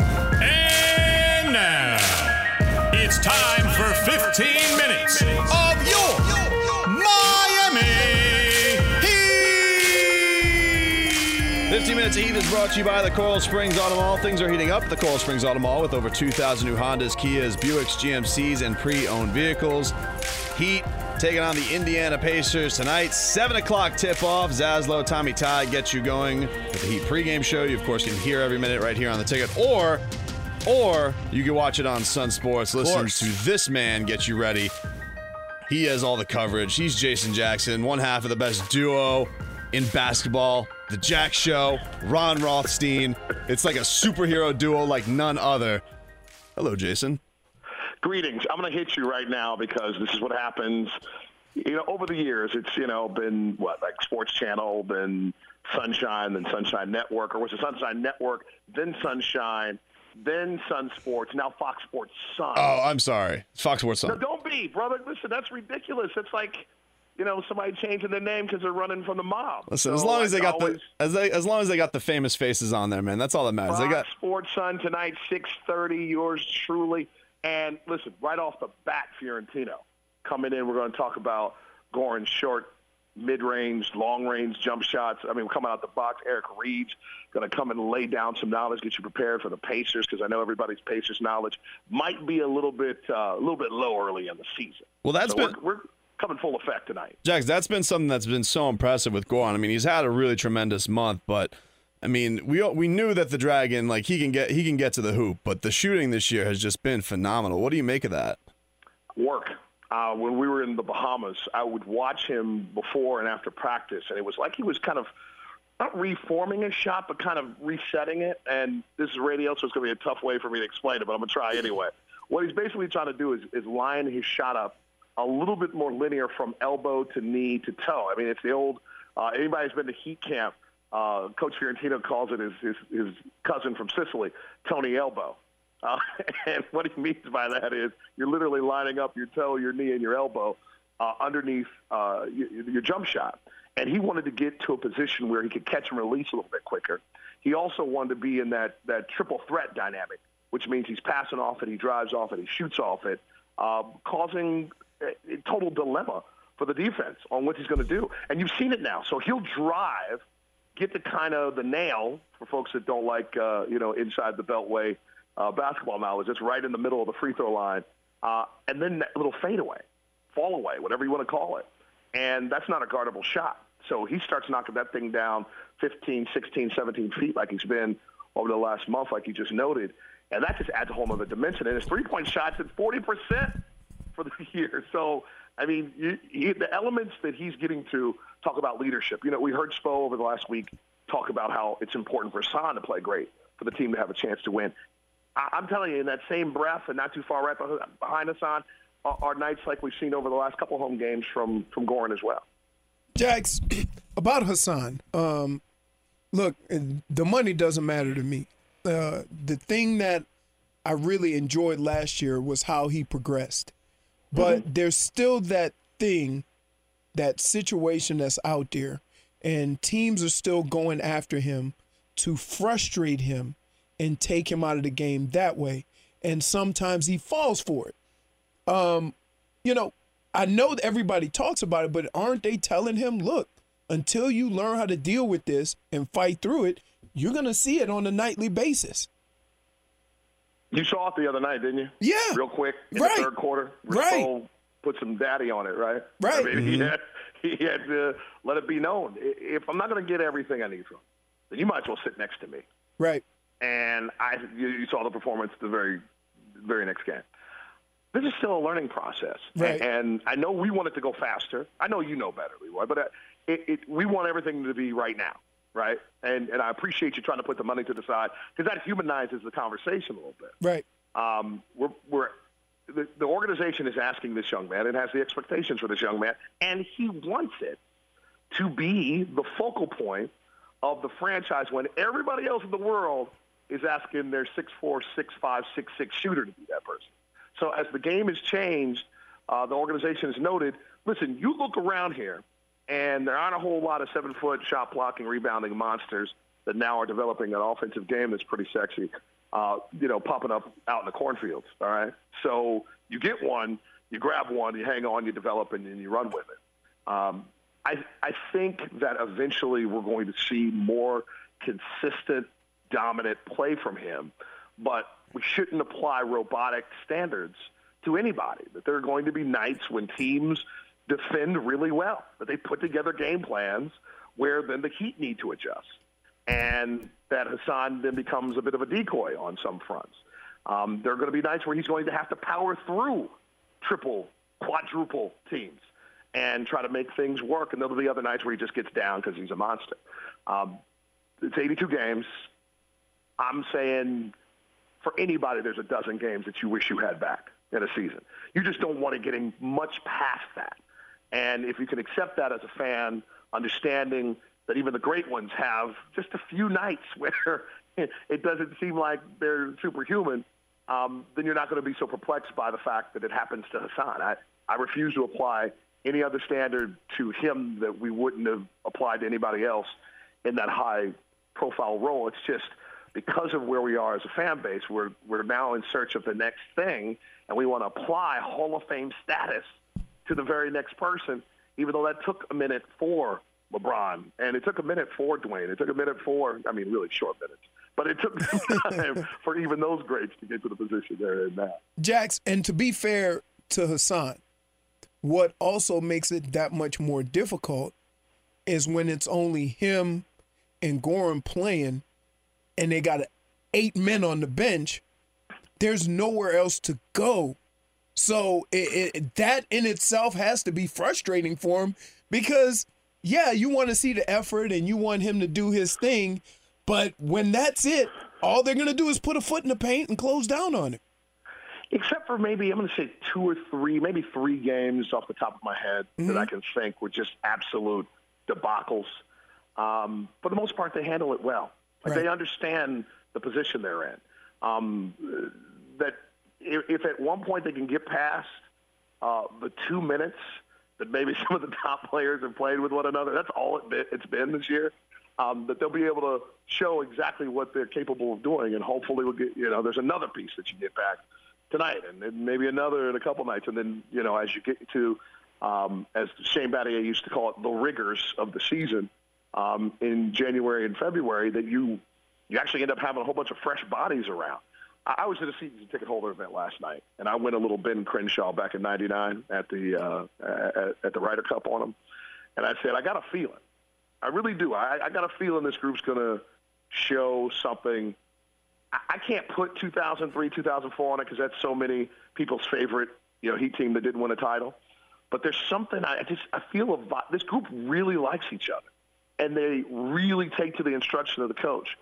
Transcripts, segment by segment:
And now, it's time for 15 minutes of your Miami Heat. 15 Minutes of Heat is brought to you by the Coral Springs Auto Mall. Things are heating up at the Coral Springs Auto Mall with over 2,000 new Hondas, Kias, Buicks, GMCs, and pre-owned vehicles. Heat taking on the Indiana Pacers tonight. 7 o'clock tip-off. Zaslow, Tommy Todd get you going with the Heat pregame show. You, of course, can hear every minute right here on the ticket. Or, or you can watch it on Sun Sports. Listen to this man get you ready. He has all the coverage. He's Jason Jackson, one half of the best duo in basketball. The Jack Show, Ron Rothstein. It's like a superhero duo like none other. Hello, Jason. Greetings. I'm going to hit you right now because this is what happens. You know, over the years, it's you know been what like Sports Channel, then Sunshine, then Sunshine Network, or was it Sunshine Network, then Sunshine, then Sun Sports, now Fox Sports Sun. Oh, I'm sorry. Fox Sports no, Sun. don't be, brother. Listen, that's ridiculous. It's like you know somebody changing their name because they're running from the mob. Listen, as So long as they got always- the as they as long as they got the famous faces on there, man, that's all that matters. They got Sports Sun tonight, six thirty. Yours truly. And listen, right off the bat, Fiorentino coming in. We're going to talk about Goran's short, mid-range, long-range jump shots. I mean, we're coming out the box. Eric Reid's going to come and lay down some knowledge, get you prepared for the Pacers because I know everybody's Pacers knowledge might be a little bit uh, a little bit low early in the season. well, that's so been we're, we're coming full effect tonight. Jax, that's been something that's been so impressive with Goran. I mean, he's had a really tremendous month, but I mean, we we knew that the Dragon, like he can get he can get to the hoop, but the shooting this year has just been phenomenal. What do you make of that? work. Uh, when we were in the Bahamas, I would watch him before and after practice, and it was like he was kind of not reforming his shot, but kind of resetting it. And this is radio, so it's going to be a tough way for me to explain it, but I'm going to try anyway. What he's basically trying to do is, is line his shot up a little bit more linear from elbow to knee to toe. I mean, it's the old. Uh, anybody who's been to heat camp, uh, Coach Fiorentino calls it his, his, his cousin from Sicily, Tony Elbow. Uh, and what he means by that is you're literally lining up your toe, your knee, and your elbow uh, underneath uh, your, your jump shot. And he wanted to get to a position where he could catch and release a little bit quicker. He also wanted to be in that, that triple threat dynamic, which means he's passing off it, he drives off it, he shoots off it, uh, causing a total dilemma for the defense on what he's going to do. And you've seen it now. So he'll drive, get the kind of the nail for folks that don't like, uh, you know, inside the beltway uh, basketball knowledge. It's right in the middle of the free throw line. Uh, and then that little fadeaway, fall away, whatever you want to call it. And that's not a guardable shot. So he starts knocking that thing down 15, 16, 17 feet like he's been over the last month, like you just noted. And that just adds a whole other dimension. And his three-point shots at 40% for the year. So, I mean, you, the elements that he's getting to talk about leadership. You know, we heard Spo over the last week talk about how it's important for Son to play great for the team to have a chance to win. I, I'm telling you, in that same breath, and not too far right behind Hassan, are, are nights like we've seen over the last couple home games from from Goran as well. Jax, about Hassan, um, look, the money doesn't matter to me. Uh, the thing that I really enjoyed last year was how he progressed. But there's still that thing, that situation that's out there, and teams are still going after him to frustrate him and take him out of the game that way. And sometimes he falls for it. Um, you know, I know that everybody talks about it, but aren't they telling him, look, until you learn how to deal with this and fight through it, you're going to see it on a nightly basis. You saw it the other night, didn't you? Yeah. Real quick in Right. the third quarter. Right. Spo Put some daddy on it, right? Right. I mean, he had he had to let it be known. If I'm not going to get everything I need from, him, then you might as well sit next to me. Right. and I you, you saw the performance the very very next game. This is still a learning process, Right. and I know we want it to go faster. I know you know better, Leroy, but uh, it, it, we want everything to be right now. Right? And and I appreciate you trying to put the money to the side because that humanizes the conversation a little bit. Right. Um, we're we're the, the organization is asking this young man and has the expectations for this young man, and he wants it to be the focal point of the franchise when everybody else in the world is asking their six four, six five, six six shooter to be that person. So as the game has changed, uh, the organization has noted. Listen, you look around here, and there aren't a whole lot of seven foot shot blocking, rebounding monsters that now are developing an offensive game that's pretty sexy. Uh, you know, popping up out in the cornfields. All right, so you get one, you grab one, you hang on, you develop, and, and you run with it. Um, I, I think that eventually we're going to see more consistent, dominant play from him, but we shouldn't apply robotic standards to anybody. That there are going to be nights when teams defend really well, But they put together game plans where then the Heat need to adjust, and that Hassan then becomes a bit of a decoy on some fronts. Um, there are going to be nights where he's going to have to power through triple, quadruple teams and try to make things work. And there'll be other nights where he just gets down because he's a monster. Um, it's 82 games. I'm saying for anybody, there's a dozen games that you wish you had back in a season. You just don't want to get him much past that. And if you can accept that as a fan, understanding that even the great ones have just a few nights where it doesn't seem like they're superhuman, um, then you're not going to be so perplexed by the fact that it happens to Hassan. I, I refuse to apply any other standard to him that we wouldn't have applied to anybody else in that high profile role. It's just because of where we are as a fan base, we're, we're now in search of the next thing, and we want to apply Hall of Fame status to the very next person, even though that took a minute for LeBron, and it took a minute for Dwayne. It took a minute for, I mean, really short minutes. But it took time for even those greats to get to the position they're in now. Jax, and to be fair to Hassan, what also makes it that much more difficult is when it's only him and Goran playing and they got eight men on the bench, there's nowhere else to go. So it, it, that in itself has to be frustrating for him because, yeah, you want to see the effort and you want him to do his thing. But when that's it, all they're going to do is put a foot in the paint and close down on it except for maybe I'm going to say two or three, maybe three games off the top of my head mm-hmm. that I can think were just absolute debacles. Um, for the most part, they handle it well. Like right. They understand the position they're in. Um, that if, if, at one point they can get past uh, the two minutes that maybe some of the top players have played with one another, that's all it been, it's been this year. Um, that they'll be able to show exactly what they're capable of doing, and hopefully we'll get. You know, there's another piece that you get back tonight, and, and maybe another in a couple nights, and then you know as you get to, um, as Shane Battier used to call it, the rigors of the season um, in January and February, that you you actually end up having a whole bunch of fresh bodies around. I, I was at a season ticket holder event last night, and I went a little Ben Crenshaw back in '99 at the uh, at, at the Ryder Cup on him, and I said I got a feeling, I really do. I, I got a feeling this group's going to show something I can't put 2003, 2004 on it because that's so many people's favorite, you know, Heat team that didn't win a title. But there's something I just I feel a, this group really likes each other, and they really take to the instruction of the coach.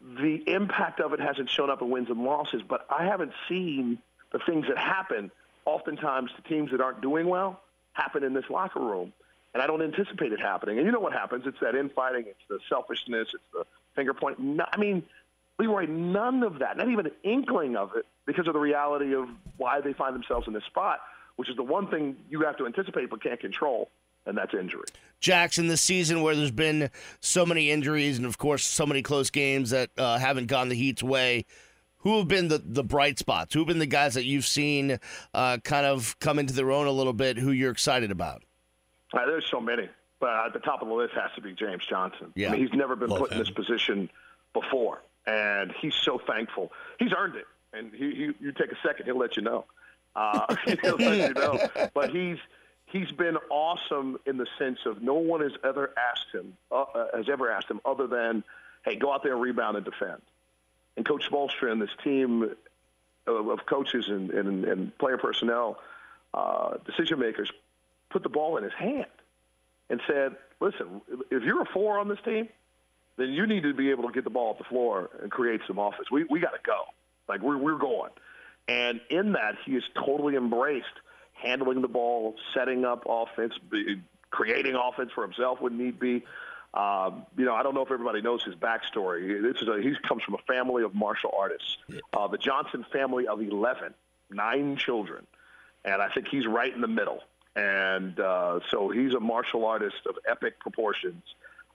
The impact of it hasn't shown up in wins and losses, but I haven't seen the things that happen oftentimes to teams that aren't doing well happen in this locker room. And I don't anticipate it happening. And you know what happens? It's that infighting, it's the selfishness, it's the finger point. I mean, Leroy, none of that, not even an inkling of it, because of the reality of why they find themselves in this spot, which is the one thing you have to anticipate but can't control, and that's injury. Jackson, this season where there's been so many injuries and, of course, so many close games that uh, haven't gone the Heat's way, who have been the, the bright spots? Who have been the guys that you've seen uh, kind of come into their own a little bit who you're excited about? Uh, there's so many. But at the top of the list has to be James Johnson. Yeah. I mean, he's never been Love put him. in this position before and he's so thankful. He's earned it, and he, he you take a second, he'll let you know. Uh, he'll let you know. But he's he's been awesome in the sense of no one has ever asked him uh, uh, has ever asked him other than, hey, go out there and rebound and defend. And Coach Spoelstra and this team of, of coaches and, and, and player personnel, uh, decision makers, put the ball in his hand and said, listen, if you're a four on this team, then you need to be able to get the ball off the floor and create some offense. We we got to go. Like we're we're going. And in that, he has totally embraced handling the ball, setting up offense, creating offense for himself when need be. Um, you know, I don't know if everybody knows his backstory. This is a, he comes from a family of martial artists, uh, the Johnson family of 11, nine children, and I think he's right in the middle. And uh, so he's a martial artist of epic proportions.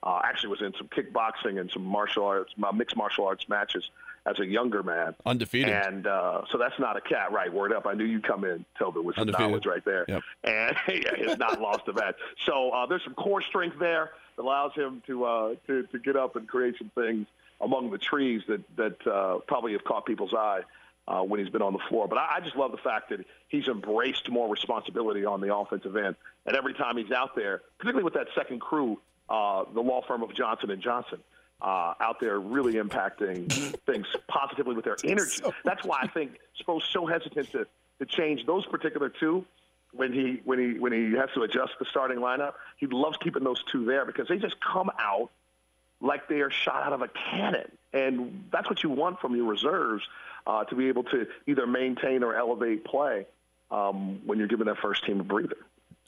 Uh, actually, was in some kickboxing and some martial arts, uh, mixed martial arts matches as a younger man. Undefeated. And uh, so that's not a cat, right? Word up. I knew you'd come in, Tobin, with some Undefeated. knowledge right there. Yep. And yeah, he's not lost a match. So uh, there's some core strength there that allows him to, uh, to, to get up and create some things among the trees that, that uh, probably have caught people's eye. Uh, when he's been on the floor. But I, I just love the fact that he's embraced more responsibility on the offensive end. And every time he's out there, particularly with that second crew, uh, the law firm of Johnson and Johnson, uh, out there really impacting things positively with their energy. That's why I think Spo's so hesitant to, to change those particular two when he when he when he has to adjust the starting lineup. He loves keeping those two there because they just come out like they are shot out of a cannon, and that's what you want from your reserves uh, to be able to either maintain or elevate play um, when you're giving that first team a breather.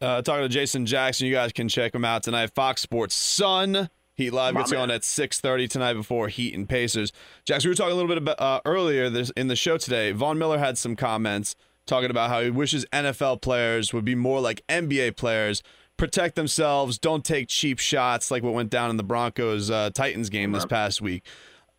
Uh, talking to Jason Jackson, you guys can check him out tonight. Fox Sports Sun. Heat Live My gets man. on at 6:30 tonight before Heat and Pacers. Jackson, we were talking a little bit about uh, earlier this, in the show today. Von Miller had some comments talking about how he wishes NFL players would be more like NBA players, protect themselves, don't take cheap shots like what went down in the Broncos uh, Titans game this past week.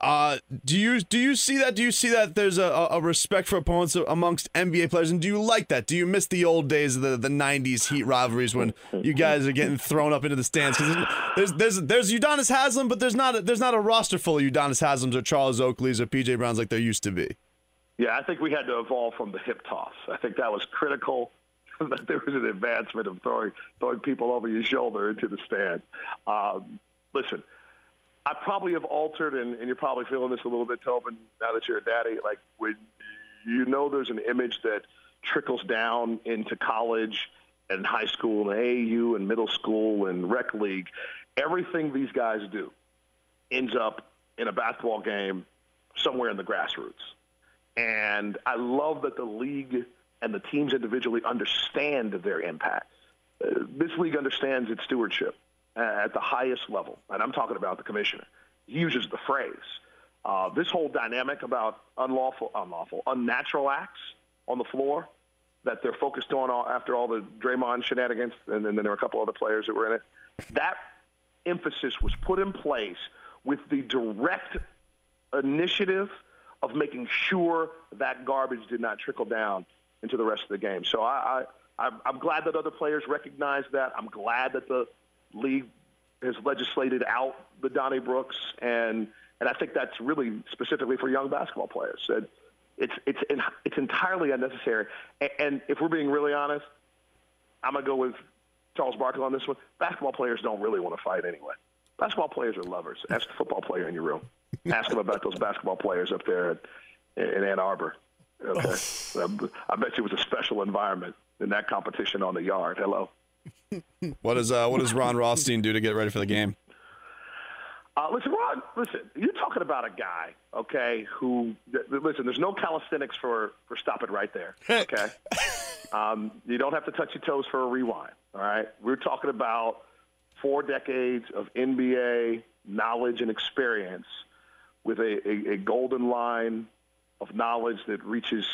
Uh, do you do you see that? Do you see that there's a, a respect for opponents amongst NBA players, and do you like that? Do you miss the old days of the, the '90s Heat rivalries when you guys are getting thrown up into the stands? Because there's there's there's Udonis Haslem, but there's not a, there's not a roster full of Udonis Haslems or Charles Oakleys or PJ Browns like there used to be. Yeah, I think we had to evolve from the hip toss. I think that was critical. that there was an advancement of throwing throwing people over your shoulder into the stand. Um, listen, I probably have altered, and, and you're probably feeling this a little bit, Tobin, now that you're a daddy. Like when you know there's an image that trickles down into college and high school and AAU and middle school and rec league, everything these guys do ends up in a basketball game somewhere in the grassroots. And I love that the league and the teams individually understand their impact. Uh, this league understands its stewardship at the highest level, and I'm talking about the commissioner. He uses the phrase. Uh, this whole dynamic about unlawful, unlawful, unnatural acts on the floor that they're focused on all, after all the Draymond shenanigans, and then there were a couple other players that were in it. That emphasis was put in place with the direct initiative of making sure that garbage did not trickle down into the rest of the game. So I, I I'm glad that other players recognize that. I'm glad that the league has legislated out the Donnie Brooks, and and I think that's really specifically for young basketball players. And it's it's it's entirely unnecessary. And, and if we're being really honest, I'm gonna go with Charles Barkley on this one. Basketball players don't really want to fight anyway. Basketball players are lovers. Ask the football player in your room. Ask them about those basketball players up there at, in Ann Arbor. Okay, I bet you it was a special environment in that competition on the yard. Hello. What does uh, what does Ron Rothstein do to get ready for the game? Uh, listen, Ron. Listen, you're talking about a guy, okay? Who th- listen? There's no calisthenics for for stop it right there. Okay. um, you don't have to touch your toes for a rewind. All right. We're talking about four decades of NBA knowledge and experience with a, a, a golden line of knowledge that reaches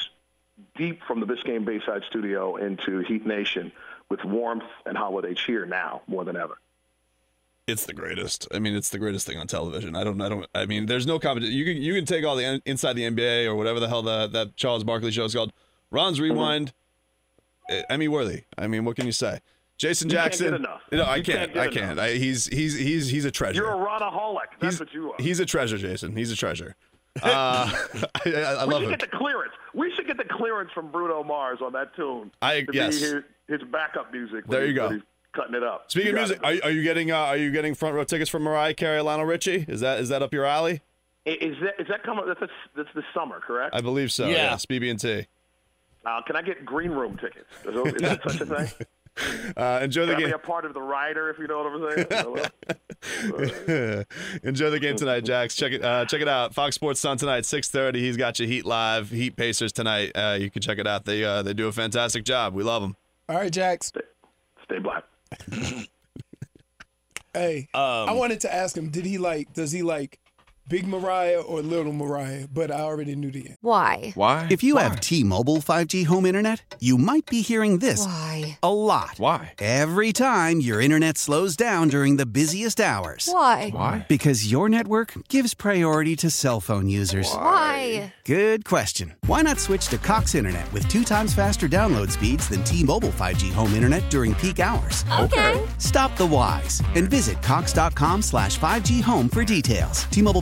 deep from the Biscayne Bayside studio into Heat Nation with warmth and holiday cheer now more than ever. It's the greatest. I mean, it's the greatest thing on television. I don't. I don't. I mean, there's no competition. You can you can take all the in- inside the NBA or whatever the hell that that Charles Barkley show is called. Ron's Rewind. eh, Emmy worthy. I mean, what can you say? Jason You Jackson. enough. No, I You can't. can't I can't. I, he's he's he's he's a treasure. You're a Ronaholic. That's he's, what you are. He's a treasure, Jason. He's a treasure. Uh, I, I, I we love should him. get the clearance. We should get the clearance from Bruno Mars on that tune. I- yes. Be his, his backup music. There he- you go. cutting it up. Speaking You of music, are, are you getting uh, are you getting front row tickets for Mariah Carey, Lionel Richie? Is that is that up your alley? is that is that coming? That's this, that's this summer, correct? I believe so. Yeah. Yes, BB and T. Uh, can I get green room tickets? Is, those- that such a thing? Uh, enjoy the Got me game. a part of the rider, if you know what I'm saying. enjoy the game tonight, Jax. Check it. Uh, check it out. Fox Sports Sun tonight, six thirty. He's got you Heat live. Heat Pacers tonight. Uh, you can check it out. They uh, they do a fantastic job. We love them. All right, Jax. Stay black. Hey, I Um, wanted to ask him, did he like, does he like Big Mariah or Little Mariah? But I already knew the answer. Why? Why? If you have T-Mobile 5G home internet, you might be hearing this Why? a lot. Why? Every time your internet slows down during the busiest hours. Why? Why? Because your network gives priority to cell phone users. Why? Good question. Why not switch to Cox Internet with two times faster download speeds than T-Mobile 5G home internet during peak hours? Okay. Stop the whys and visit cox.com slash 5G home for details. T-Mobile